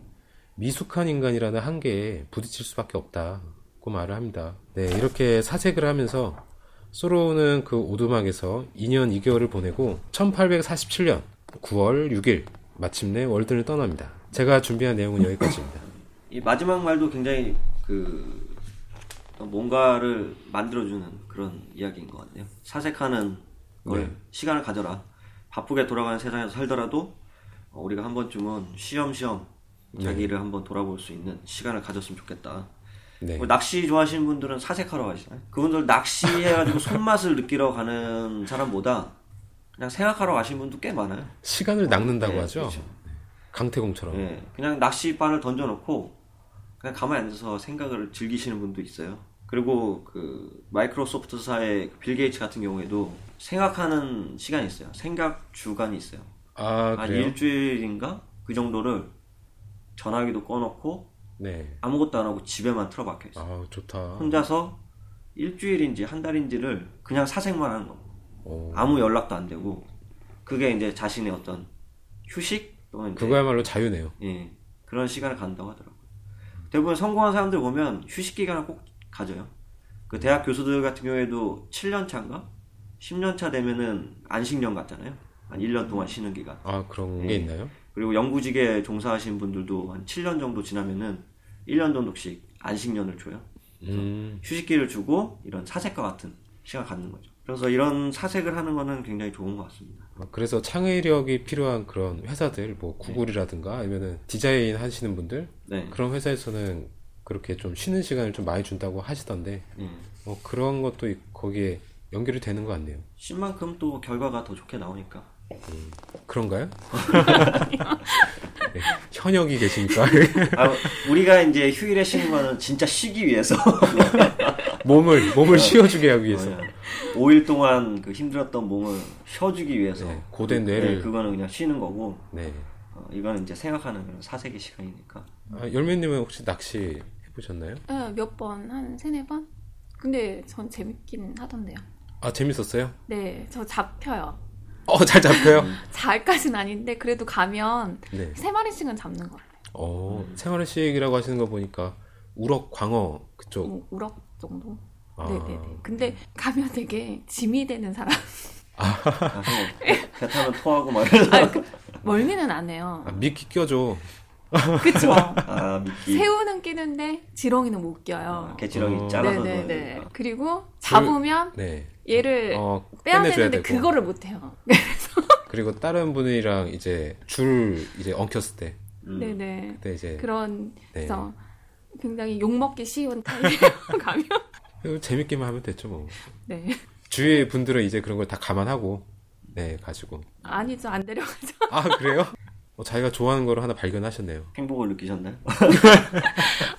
미숙한 인간이라는 한계에 부딪힐 수밖에 없다고 말을 합니다. 네, 이렇게 사색을 하면서 소로는 그 오두막에서 2년 2개월을 보내고 1847년 9월 6일 마침내 월든을 떠납니다. 제가 준비한 내용은 여기까지입니다. 이 마지막 말도 굉장히 그 뭔가를 만들어주는 그런 이야기인 것 같네요. 사색하는 걸 네. 시간을 가져라. 바쁘게 돌아가는 세상에서 살더라도 어, 우리가 한 번쯤은 쉬엄쉬엄 자기를 한번 돌아볼 수 있는 시간을 가졌으면 좋겠다. 네. 뭐 낚시 좋아하시는 분들은 사색하러 가시잖아요. 그분들 낚시해가지고 (laughs) 손맛을 느끼러 가는 사람보다 그냥 생각하러 가시는 분도 꽤 많아요. 시간을 낚는다고 네, 하죠. 그렇죠. 강태공처럼. 예, 그냥 낚시바늘 던져놓고 그냥 가만히 앉아서 생각을 즐기시는 분도 있어요. 그리고 그 마이크로소프트사의 빌 게이츠 같은 경우에도 생각하는 시간이 있어요. 생각 주간이 있어요. 아, 한 그래요? 일주일인가 그 정도를 전화기도 꺼놓고 네. 아무것도 안 하고 집에만 틀어박혀 있어요. 아, 좋다. 혼자서 일주일인지 한 달인지를 그냥 사색만 하는 거. 오. 아무 연락도 안 되고 그게 이제 자신의 어떤 휴식 또는 그거야말로 자유네요. 예, 그런 시간을 갖는다고 하더라고요. 대부분 성공한 사람들 보면 휴식 기간을 꼭 가져요. 그 대학 교수들 같은 경우에도 7년 차인가? 10년 차 되면은 안식년 같잖아요. 한 1년 동안 쉬는 기간. 아, 그런 네. 게 있나요? 그리고 연구직에 종사하시는 분들도 한 7년 정도 지나면은 1년 정도씩 안식년을 줘요. 음, 휴식기를 주고 이런 사색과 같은 시간을 갖는 거죠. 그래서 이런 사색을 하는 거는 굉장히 좋은 것 같습니다. 아, 그래서 창의력이 필요한 그런 회사들, 뭐 구글이라든가 아니면은 디자인 하시는 분들 네. 그런 회사에서는 그렇게 좀 쉬는 시간을 좀 많이 준다고 하시던데 예. 뭐 그런 것도 이- 거기에 연결이 되는 것 같네요. 쉰 만큼 또 결과가 더 좋게 나오니까. 그런가요? (laughs) 네, 현역이 계시니까 아, 우리가 이제 휴일에 쉬는 거는 진짜 쉬기 위해서. (laughs) 몸을 몸을 쉬어주게 하기 위해서. 5일 동안 그 힘들었던 몸을 쉬어주기 위해서 네, 고된 네, 뇌를 그거는 그냥 쉬는 거고 네. 어, 이거는 이제 생각하는 그런 사색의 시간이니까 아, 열매님은 혹시 낚시 해보셨나요? 네, 몇 번, 한 세네 번? 근데 전 재밌긴 하던데요. 아 재밌었어요? 네, 저 잡혀요. 어 잘 잡혀요? 잘까진 아닌데, 그래도 가면 네. 세 마리씩은 잡는 것 같아요. 어 생활의식이라고 하시는 거 보니까 우럭, 광어 그쪽. 뭐 우럭 정도? 아. 네네네. 근데 가면 되게 짐이 되는 사람. 가서 (laughs) 배 타면 토하고 막 아, 그, 멀미는 안 해요. 아, 미끼 껴줘. (laughs) 그쵸? 아 미끼 새우는 끼는데 지렁이는 못 껴요. 개치렁이 어. 잘라서 네네네. 그리고 잡으면 네. 얘를 어 빼야 꺼내줘야 되는데 되고. 그거를 못 해요. (laughs) 그리고 다른 분이랑 이제 줄 이제 엉켰을 때 음. 네네. 그때 이제 그런 네. 그래서 굉장히 욕 먹기 쉬운 타입 (laughs) 가면 재밌게만 하면 됐죠 뭐. 네 주위의 분들은 이제 그런 걸 다 감안하고 네 가지고. 아니죠 안 데려가죠. 아 그래요? 어, 자기가 좋아하는 거를 하나 발견하셨네요. 행복을 느끼셨나요?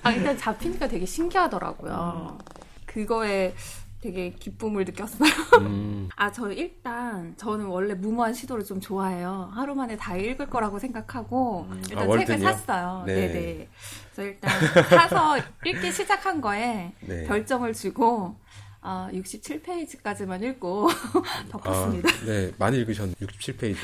아 일단 잡히니까 되게 신기하더라고요. 그거에 되게 기쁨을 느꼈어요. 음, (laughs) 아, 저 일단 저는 원래 무모한 시도를 좀 좋아해요. 하루 만에 다 읽을 거라고 생각하고 일단 아, 책을? 샀어요. 네. 네, 네. 그래서 일단 사서 (laughs) 읽기 시작한 거에 네. 별점을 주고 (laughs) 아, 67페이지까지만 읽고 덮었습니다. 아, 네 많이 읽으셨네. 67페이지네.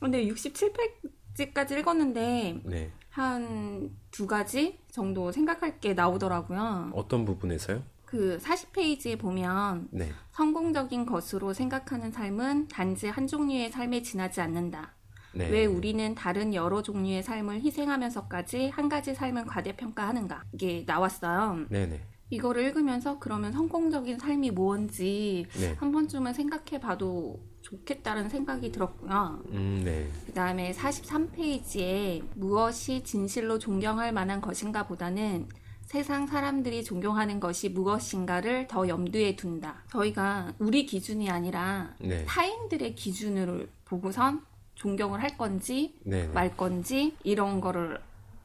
근데 67페이지 까지 읽었는데 네. 한두 가지 정도 생각할 게 나오더라고요. 어떤 부분에서요? 그 40페이지에 보면 네. 성공적인 것으로 생각하는 삶은 단지 한 종류의 삶에 지나지 않는다. 네. 왜 우리는 다른 여러 종류의 삶을 희생하면서까지 한 가지 삶을 과대평가하는가? 이게 나왔어요. 네네. 이거를 읽으면서 그러면 성공적인 삶이 뭔지 네. 한 번쯤은 생각해 봐도 좋겠다는 생각이 들었고요. 음, 네. 그 다음에 43페이지에 무엇이 진실로 존경할 만한 것인가 보다는 세상 사람들이 존경하는 것이 무엇인가를 더 염두에 둔다. 저희가 우리 기준이 아니라 네. 타인들의 기준을 보고선 존경을 할 건지 네. 말 건지 이런 거를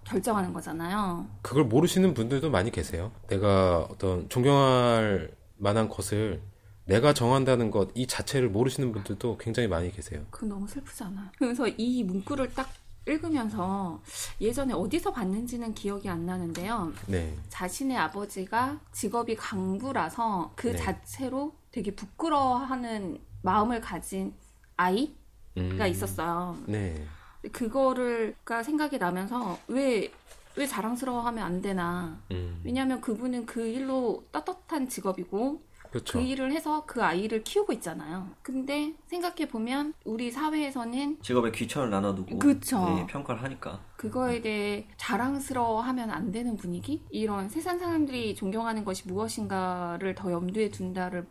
결정하는 거잖아요. 그걸 모르시는 분들도 많이 계세요. 내가 어떤 존경할 만한 것을 내가 정한다는 것 이 자체를 모르시는 분들도 굉장히 많이 계세요. 그거 너무 슬프지 않아요? 그래서 이 문구를 딱 읽으면서 예전에 어디서 봤는지는 기억이 안 나는데요. 네. 자신의 아버지가 직업이 강부라서 그 네. 자체로 되게 부끄러워하는 마음을 가진 아이가 음, 있었어요. 네. 그거를 가 생각이 나면서 왜, 왜 자랑스러워하면 안 되나. 음, 왜냐하면 그분은 그 일로 떳떳한 직업이고 그렇죠. 그 일을 해서 그 아이를 키우고 있잖아요. 근데 생각해 보면 우리 사회에서는 직업에 귀천을 나눠두고 그쵸. 네, 평가를 하니까 그거에 대해 자랑스러워하면 안 되는 분위기? 이런 세상 사람들이 존경하는 것이 무엇인가를 더 염두에 둔다를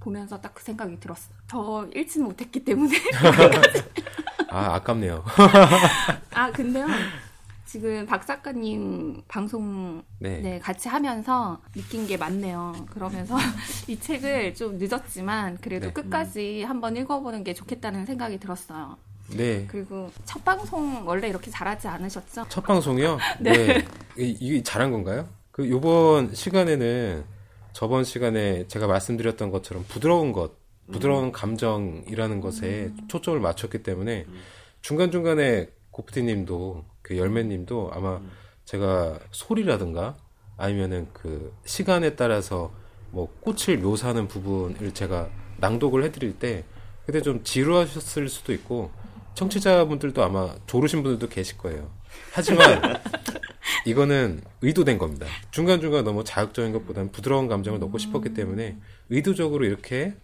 보면서 딱 그 생각이 들었어요. 더 읽지는 못했기 때문에. (laughs) (laughs) 아, 아깝네요. (laughs) 아, 근데요. 지금 박 작가님 방송 네. 네, 같이 하면서 느낀 게 많네요. 그러면서 (laughs) 이 책을 좀 늦었지만 그래도 네. 끝까지 한번 읽어보는 게 좋겠다는 생각이 들었어요. 네. 그리고 첫 방송 원래 이렇게 잘하지 않으셨죠? 첫 방송이요? (laughs) 네. 이- 이게 잘한 건가요? 그 요번 시간에는 저번 시간에 제가 말씀드렸던 것처럼 부드러운 것, 부드러운 감정이라는 것에 초점을 맞췄기 때문에 중간중간에 고프티님도 그 열매님도 아마 제가 소리라든가 아니면은 그 시간에 따라서 뭐 꽃을 묘사하는 부분을 제가 낭독을 해드릴 때 그때 좀 지루하셨을 수도 있고 청취자분들도 아마 조르신 분들도 계실 거예요. 하지만 (laughs) 이거는 의도된 겁니다. 중간중간 너무 자극적인 것보다는 부드러운 감정을 넣고 싶었기 때문에 의도적으로 이렇게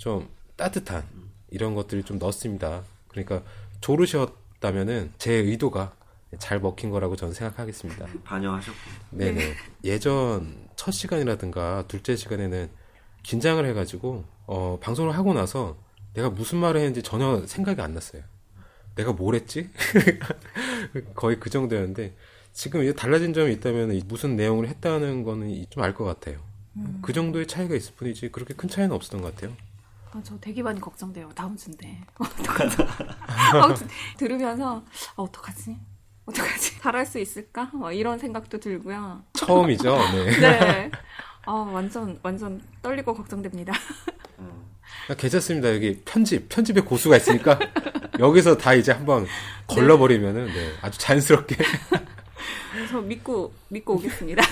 좀 따뜻한 이런 것들을 좀 넣었습니다. 그러니까 조르셨다면은 제 의도가 잘 먹힌 거라고 저는 생각하겠습니다. (laughs) 반영하셨고 네네. 예전 첫 시간이라든가 둘째 시간에는 긴장을 해가지고 어, 방송을 하고 나서 내가 무슨 말을 했는지 전혀 생각이 안 났어요. 내가 뭘 했지? (laughs) 거의 그 정도였는데 지금 이게 달라진 점이 있다면 이 무슨 내용을 했다는 거는 좀 알 것 같아요. 그 정도의 차이가 있을 뿐이지 그렇게 큰 차이는 없었던 것 같아요. 아, 저 되게 많이 걱정돼요. 다음 주인데. (laughs) 어떡하지? (laughs) 아무튼 들으면서 아, 어떡하지? 어떡하지? 잘할 수 있을까? 뭐 이런 생각도 들고요. 처음이죠. (laughs) 네. 네. 아, 완전 완전 떨리고 걱정됩니다. 음. 아, 괜찮습니다. 여기 편집, 편집의 고수가 있으니까 여기서 다 이제 한번 걸러버리면은 네, 아주 자연스럽게 그래서 믿고 믿고 오겠습니다.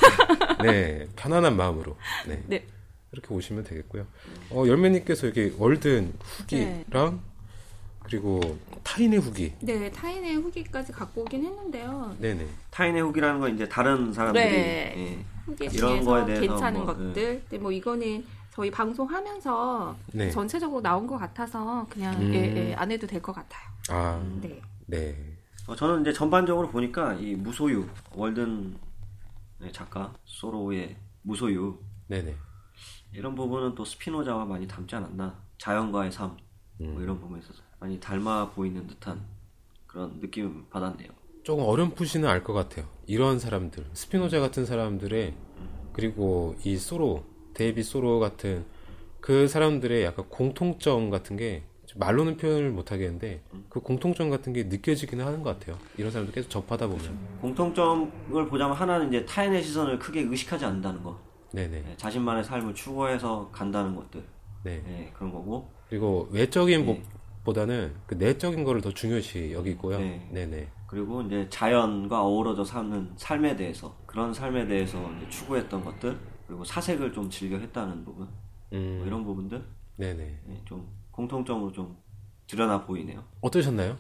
네 편안한 마음으로 네, 네. 이렇게 오시면 되겠고요. 어, 열매님께서 여기 월든 후기랑 네. 그리고 타인의 후기, 네, 타인의 후기까지 갖고 오긴 했는데요. 네네, 타인의 후기라는 건 이제 다른 사람들이 네. 예, 후기 이런 거에 대해서 괜찮은 뭐, 것들. 근데 뭐 이거는 저희 방송하면서 네, 전체적으로 나온 것 같아서 그냥 음. 예, 예, 안 해도 될 것 같아요. 아, 네. 네, 어, 저는 이제 전반적으로 보니까 이 무소유 월든 네, 작가 소로의 무소유 네네, 이런 부분은 또 스피노자와 많이 닮지 않았나 자연과의 삶 음. 뭐 이런 부분에 있어서 많이 닮아 보이는 듯한 그런 느낌 받았네요. 조금 어렴풋이는 알 것 같아요. 이런 사람들, 스피노자 같은 사람들의 그리고 이 소로, 데이비 소로 같은 그 사람들의 약간 공통점 같은 게 말로는 표현을 못 하겠는데 그 공통점 같은 게 느껴지기는 하는 것 같아요. 이런 사람들 계속 접하다 보면. 공통점을 보자면 하나는 이제 타인의 시선을 크게 의식하지 않는다는 거, 네네. 네, 자신만의 삶을 추구해서 간다는 것들, 네. 네, 그런 거고 그리고 외적인 네. 것보다는 그 내적인 거를 더 중요시 여기고요. 네. 네네. 그리고 이제 자연과 어우러져 사는 삶에 대해서 그런 삶에 대해서 추구했던 것들 그리고 사색을 좀 즐겨 했다는 부분 뭐 음, 이런 부분들 네네. 네, 좀 공통점으로 좀 드러나 보이네요. 어떠셨나요?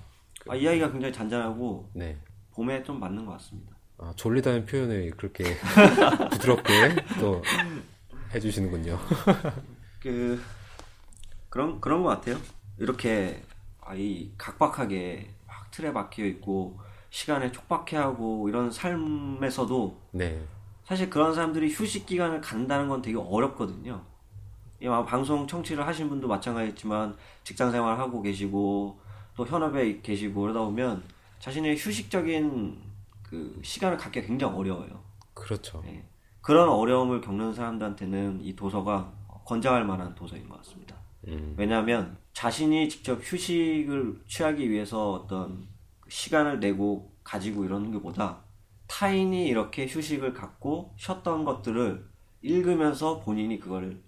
아, 이야기가 굉장히 잔잔하고 네. 봄에 좀 맞는 것 같습니다. 아, 졸리다는 표현을 그렇게 (laughs) 부드럽게 또 해주시는군요. (laughs) 그 그런 그런 것 같아요. 이렇게 아, 이 각박하게 막 틀에 박혀 있고 시간에 촉박해하고 이런 삶에서도 네. 사실 그런 사람들이 휴식 기간을 간다는 건 되게 어렵거든요. 이 아마 방송 청취를 하신 분도 마찬가지지만 직장 생활 하고 계시고 또 현업에 계시고 그러다 보면 자신의 휴식적인 그 시간을 갖기가 굉장히 어려워요. 그렇죠. 예. 그런 어려움을 겪는 사람들한테는 이 도서가 권장할 만한 도서인 것 같습니다. 음, 왜냐하면 자신이 직접 휴식을 취하기 위해서 어떤 시간을 내고 가지고 이러는 것보다 타인이 이렇게 휴식을 갖고 쉬었던 것들을 읽으면서 본인이 그거를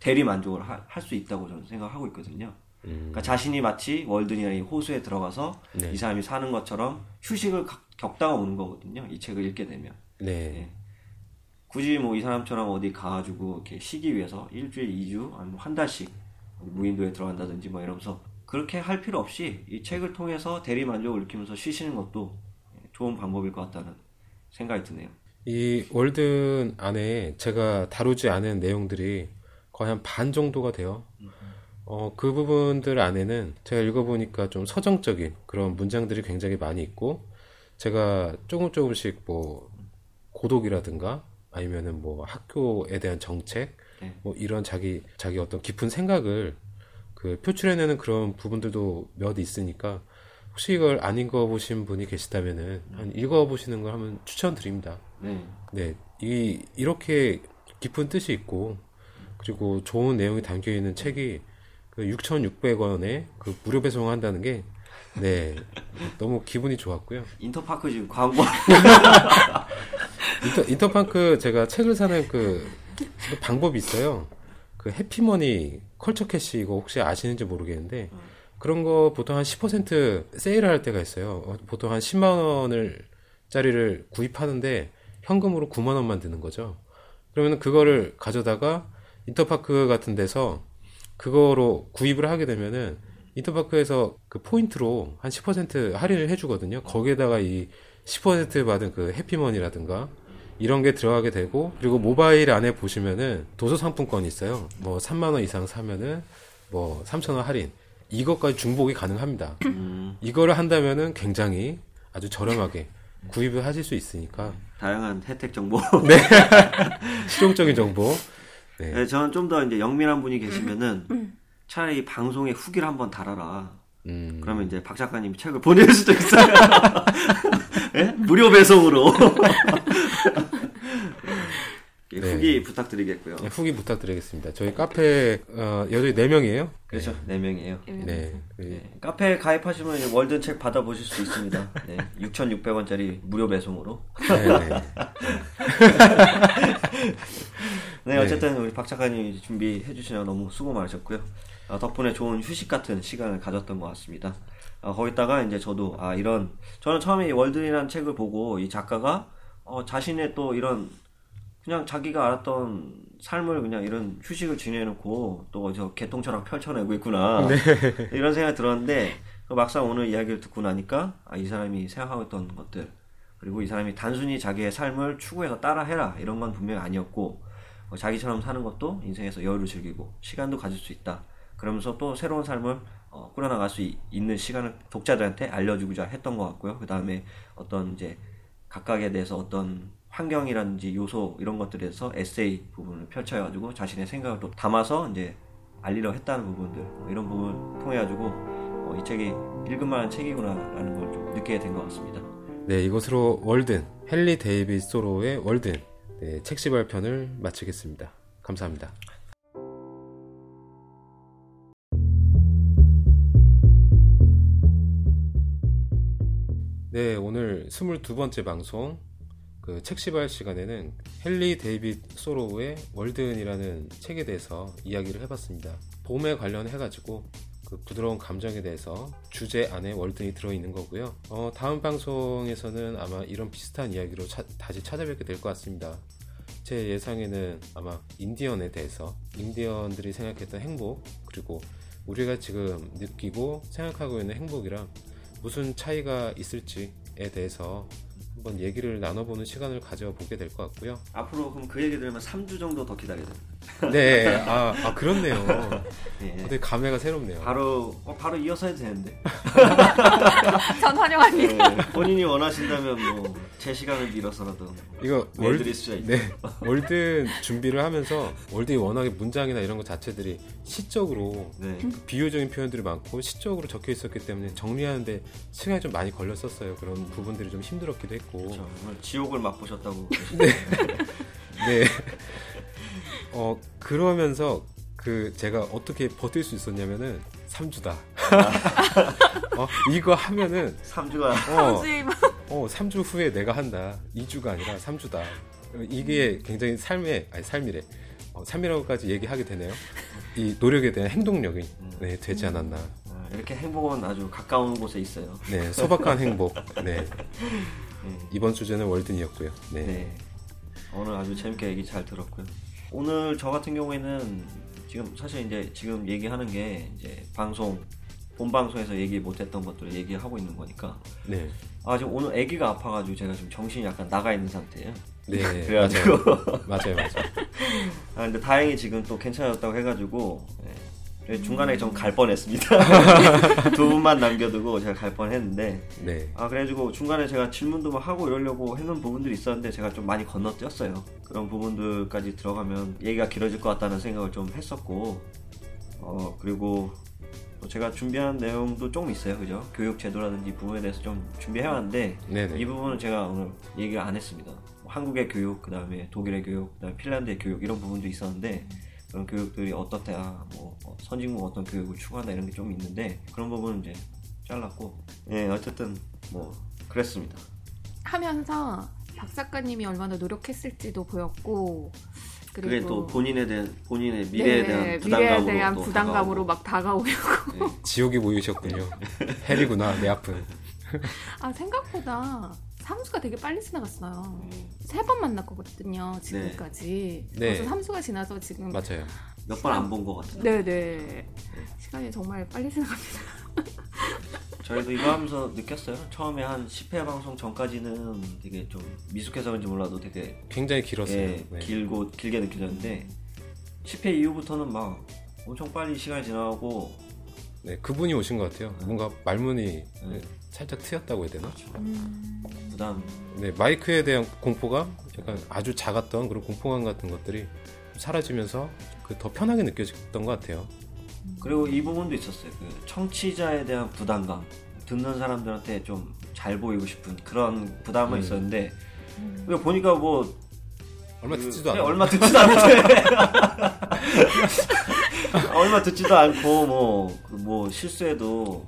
대리 만족을 할 수 있다고 저는 생각하고 있거든요. 음, 그러니까 자신이 마치 월든이나 이 호수에 들어가서 네. 이 사람이 사는 것처럼 휴식을 가- 겪다가 오는 거거든요. 이 책을 읽게 되면. 네. 굳이 뭐 이 사람처럼 어디 가가지고 이렇게 쉬기 위해서 일주일, 이주, 아니면 한 달씩 무인도에 들어간다든지 뭐 이러면서 그렇게 할 필요 없이 이 책을 통해서 대리 만족을 느끼면서 쉬시는 것도 좋은 방법일 것 같다는 생각이 드네요. 이 월든 안에 제가 다루지 않은 내용들이 거의 한 반 정도가 돼요. 어, 그 부분들 안에는 제가 읽어보니까 좀 서정적인 그런 문장들이 굉장히 많이 있고, 제가 조금 조금씩 뭐, 고독이라든가, 아니면은 뭐 학교에 대한 정책, 네. 뭐 이런 자기, 자기 어떤 깊은 생각을 그 표출해내는 그런 부분들도 몇 있으니까, 혹시 이걸 안 읽어보신 분이 계시다면은, 한 읽어보시는 걸 한번 추천드립니다. 네. 네, 이 이렇게 깊은 뜻이 있고 그리고 좋은 내용이 담겨 있는 책이 그 6,600원에 그 무료 배송한다는 게 네, 너무 기분이 좋았고요. 인터파크 지금 광고 인터, 인터파크 제가 책을 사는 그, 그 방법이 있어요. 그 해피머니 컬처 캐시 이거 혹시 아시는지 모르겠는데 그런 거 보통 한 10% 세일을 할 때가 있어요. 어, 보통 한 10만 원을 짜리를 구입하는데 현금으로 9만 원만 드는 거죠. 그러면 그거를 가져다가 인터파크 같은 데서 그거로 구입을 하게 되면은 인터파크에서 그 포인트로 한 10% 할인을 해주거든요. 거기에다가 이 10% 받은 그 해피머니라든가 이런 게 들어가게 되고 그리고 모바일 안에 보시면은 도서 상품권이 있어요. 뭐 3만 원 이상 사면은 뭐 3천 원 할인 이것까지 중복이 가능합니다. 이거를 한다면은 굉장히 아주 저렴하게 구입을 하실 수 있으니까 다양한 혜택 정보. (laughs) 실용적인 정보. 네. 네, 저는 좀 더 이제 영민한 분이 계시면은 차라리 방송에 후기를 한번 달아라. 음, 그러면 이제 박 작가님이 책을 보낼 수도 있어요. (laughs) 예? 무료 배송으로. (laughs) 예, 네. 후기 부탁드리겠고요. 네, 후기 부탁드리겠습니다. 저희 카페 어, 여전히 4명이에요. 그렇죠. 네 명이에요. 네. 그- 네, 카페 가입하시면 이제 월든 책 받아보실 수 있습니다. 네, 6,600원짜리 무료 배송으로. (laughs) 네, 네. 네, 어쨌든 우리 박 작가님 준비해 주시느라 너무 수고 많으셨고요. 아, 덕분에 좋은 휴식 같은 시간을 가졌던 것 같습니다. 아, 거기다가 이제 저도 아 이런 저는 처음에 이 월든이라는 책을 보고 이 작가가 어, 자신의 또 이런 그냥 자기가 알았던 삶을 그냥 이런 휴식을 지내놓고 또 저 개통처럼 펼쳐내고 있구나 (laughs) 이런 생각이 들었는데 그 막상 오늘 이야기를 듣고 나니까 아, 이 사람이 생각하고 있던 것들 그리고 이 사람이 단순히 자기의 삶을 추구해서 따라해라 이런 건 분명히 아니었고 어, 자기처럼 사는 것도 인생에서 여유를 즐기고 시간도 가질 수 있다. 그러면서 또 새로운 삶을 어, 꾸려나갈 수 이- 있는 시간을 독자들한테 알려주고자 했던 것 같고요. 그 다음에 어떤 이제 각각에 대해서 어떤 환경이라든지 요소 이런 것들에서 에세이 부분을 펼쳐가지고 자신의 생각을 또 담아서 이제 알리려 했다는 부분들 뭐 이런 부분 통해 가지고 어, 이 책이 읽을 만한 책이구나라는 걸 좀 느끼게 된 것 같습니다. 네, 이것으로 월든, 헨리 데이빗 소로의 월든, 네, 책 시발 편을 마치겠습니다. 감사합니다. 네, 오늘 22번째 방송, 그 책시발 시간에는 헨리 데이빗 소로우의 월든이라는 책에 대해서 이야기를 해봤습니다. 봄에 관련해가지고 그 부드러운 감정에 대해서 주제 안에 월든이 들어있는 거고요. 어, 다음 방송에서는 아마 이런 비슷한 이야기로 차- 다시 찾아뵙게 될 것 같습니다. 제 예상에는 아마 인디언에 대해서 인디언들이 생각했던 행복 그리고 우리가 지금 느끼고 생각하고 있는 행복이랑 무슨 차이가 있을지에 대해서 한번 얘기를 나눠보는 시간을 가져보게 될 것 같고요. 앞으로 그럼 그 얘기 들으면 3주 정도 더 기다려야 됩니다. (laughs) 네, 아, 아, 그렇네요. 예. 되게 감회가 새롭네요. 바로 어, 바로 이어서 해도 되는데 (laughs) 전 환영합니다. 네, 본인이 원하신다면 뭐 제 시간을 밀어서라도 이거 월, 내드릴 수가 있죠. 네, (laughs) 월든 준비를 하면서 월든이 워낙에 문장이나 이런 것 자체들이 시적으로 네. 비유적인 표현들이 많고 시적으로 적혀 있었기 때문에 정리하는데 시간이 좀 많이 걸렸었어요. 그런 부분들이 좀 힘들었기도 했고. 그렇죠. 오늘 지옥을 맛보셨다고. 네. 어 그러면서 그 제가 어떻게 버틸 수 있었냐면은 3주다. (laughs) 어 이거 하면은 3주가 어, 어 3주 후에 내가 한다. 2주가 아니라 3주다. 이게 굉장히 삶의 아니 삶이래. 어, 삶이라고까지 얘기하게 되네요. 이 노력에 대한 행동력이 네, 되지 않았나. 아, 이렇게 행복은 아주 가까운 곳에 있어요. 네, 소박한 행복. 네. (laughs) 네. 이번 주제는 월든이었고요. 네. 네. 오늘 아주 재밌게 얘기 잘 들었고요. 오늘 저 같은 경우에는 지금 사실 이제 지금 얘기하는 게 이제 방송 본 방송에서 얘기 못했던 것들을 얘기하고 있는 거니까 네. 아 지금 오늘 아기가 아파가지고 제가 지금 정신이 약간 나가 있는 상태예요. 네. (laughs) 그래가지고 맞아요. 맞아요. 맞아요. 아 근데 다행히 지금 또 괜찮아졌다고 해가지고 예. 중간에 좀 갈 뻔했습니다. (laughs) 두 분만 남겨두고 제가 갈 뻔했는데 네. 아 그래가지고 중간에 제가 질문도 막 하고 이러려고 해놓은 부분들이 있었는데 제가 좀 많이 건너뛰었어요. 그런 부분들까지 들어가면 얘기가 길어질 것 같다는 생각을 좀 했었고 어 그리고 또 제가 준비한 내용도 좀 있어요, 그죠? 교육 제도라든지 부분에 대해서 좀 준비해왔는데 네네. 이 부분은 제가 오늘 얘기를 안 했습니다. 뭐 한국의 교육, 그 다음에 독일의 교육, 그 다음에 핀란드의 교육 이런 부분도 있었는데 그런 교육들이 어떻다, 뭐 어, 선진국 어떤 교육을 추구한다 이런 게 좀 있는데 그런 부분은 이제 잘랐고, 예 어쨌든 뭐 그랬습니다. 하면서 박 작가님이 얼마나 노력했을지도 보였고 그게 그리고 또 본인에 대한 본인의 미래에 네, 대한 미래에 부담감으로 대한 또 부담감으로 막 다가오고 다가오고. 예. 지옥이 모이셨군요. 헬이구나, 내 아픈. 아 생각보다 3수가 되게 빨리 지나갔어요. 세 번 만났거든요 지금까지. 네. 벌써 3수가 지나서 지금 맞아요. 몇 번 안 본 것 같아요. 네네 시간이 정말 빨리 지나갑니다. (laughs) 저희도 이거 하면서 느꼈어요. 처음에 한 10회 방송 전까지는 되게 좀 미숙해서 그런지 몰라도 되게 굉장히 길었어요. 예, 네. 길고 길게 느껴졌는데 10회 이후부터는 막 엄청 빨리 시간이 지나고 네, 그분이 오신 것 같아요. 뭔가 말문이 네. 살짝 트였다고 해야 되나? 음, 부담 네, 마이크에 대한 공포감, 약간 아주 작았던 그런 공포감 같은 것들이 사라지면서 그더 편하게 느껴졌던 것 같아요. 그리고 이 부분도 있었어요. 그 청취자에 대한 부담감 듣는 사람들한테 좀 잘 보이고 싶은 그런 부담은 음. 있었는데 이거 보니까 뭐 얼마 그, 듣지도 네, 않아요. 얼마 듣지도 않는데 (laughs) 얼마 듣지도 않고 뭐, 그뭐 실수해도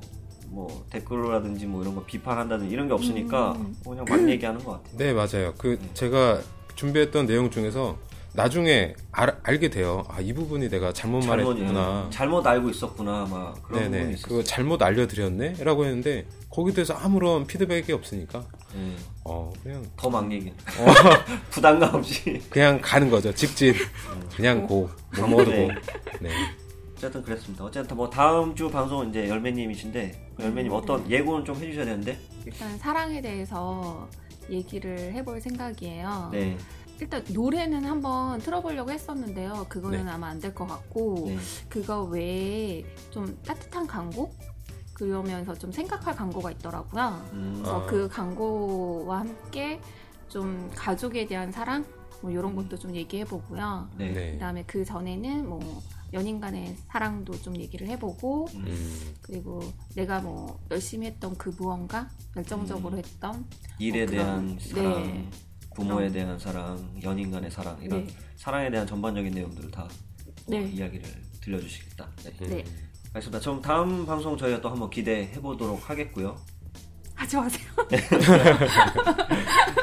뭐 댓글로라든지 뭐 이런 거 비판한다든 이런 게 없으니까 음. 그냥 막 얘기하는 것 같아요. 네, 맞아요. 그 제가 준비했던 내용 중에서 나중에 알, 알게 돼요. 아, 이 부분이 내가 잘못 말했구나. 잘못 알고 있었구나. 막 그런 부분이 네네. 있었어요. 그거 잘못 알려드렸네? 라고 했는데, 거기에 대해서 아무런 피드백이 없으니까, 예. 어, 그냥, 더 막 얘기. (laughs) 부담감 없이. 그냥 가는 거죠. 직진. 그냥 고. 못 먹어도 고. 네. 어쨌든 그랬습니다. 어쨌든 뭐 다음 주 방송은 이제 열매님이신데 열매님 어떤 예고는 좀 해주셔야 되는데. 일단 사랑에 대해서 얘기를 해볼 생각이에요. 네. 일단 노래는 한번 틀어보려고 했었는데요. 그거는 네. 아마 안 될 것 같고 네. 그거 외에 좀 따뜻한 광고 그러면서 좀 생각할 광고가 있더라고요. 음, 그래서 아. 그 광고와 함께 좀 가족에 대한 사랑 뭐 이런 음. 것도 좀 얘기해 보고요. 네. 네. 그다음에 그 전에는 뭐 연인 간의 사랑도 좀 얘기를 해보고 음, 그리고 내가 뭐 열심히 했던 그 무언가 열정적으로 음. 했던 일에 뭐 대한 그런- 사랑, 네. 부모에 그런- 대한 사랑, 연인 간의 사랑 이런 네. 사랑에 대한 전반적인 내용들을 다 네. 이야기를 들려주시겠다. 네. 음. 네. 알겠습니다. 그럼 다음 방송 저희가 또 한번 기대해 보도록 하겠고요. 하지 마세요. (laughs)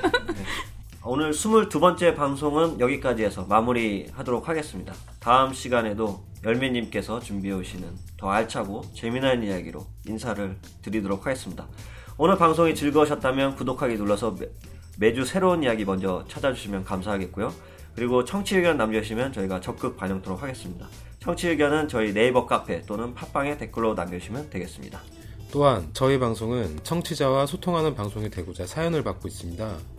오늘 22번째 방송은 여기까지 해서 마무리 하도록 하겠습니다. 다음 시간에도 열매님께서 준비해 오시는 더 알차고 재미난 이야기로 인사를 드리도록 하겠습니다. 오늘 방송이 즐거우셨다면 구독하기 눌러서 매, 매주 새로운 이야기 먼저 찾아주시면 감사하겠고요. 그리고 청취 의견 남겨주시면 저희가 적극 반영토록 하겠습니다. 청취 의견은 저희 네이버 카페 또는 팟빵에 댓글로 남겨주시면 되겠습니다. 또한 저희 방송은 청취자와 소통하는 방송이 되고자 사연을 받고 있습니다.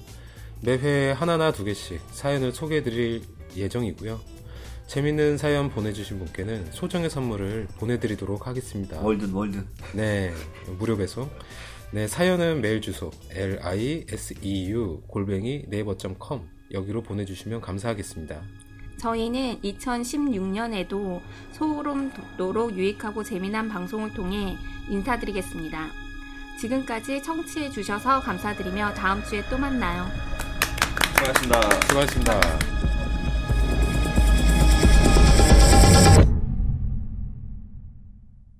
매회 하나나 두 개씩 사연을 소개해드릴 예정이고요. 재밌는 사연 보내주신 분께는 소정의 선물을 보내드리도록 하겠습니다. 월든 월든. 네, 무료 배송. 네, 사연은 메일 주소 liseu 골뱅이 네이버.com 여기로 보내주시면 감사하겠습니다. 저희는 2016년에도 소름 돋도록 유익하고 재미난 방송을 통해 인사드리겠습니다. 지금까지 청취해 주셔서 감사드리며 다음 주에 또 만나요. 수고하셨습니다. 수고하셨습니다.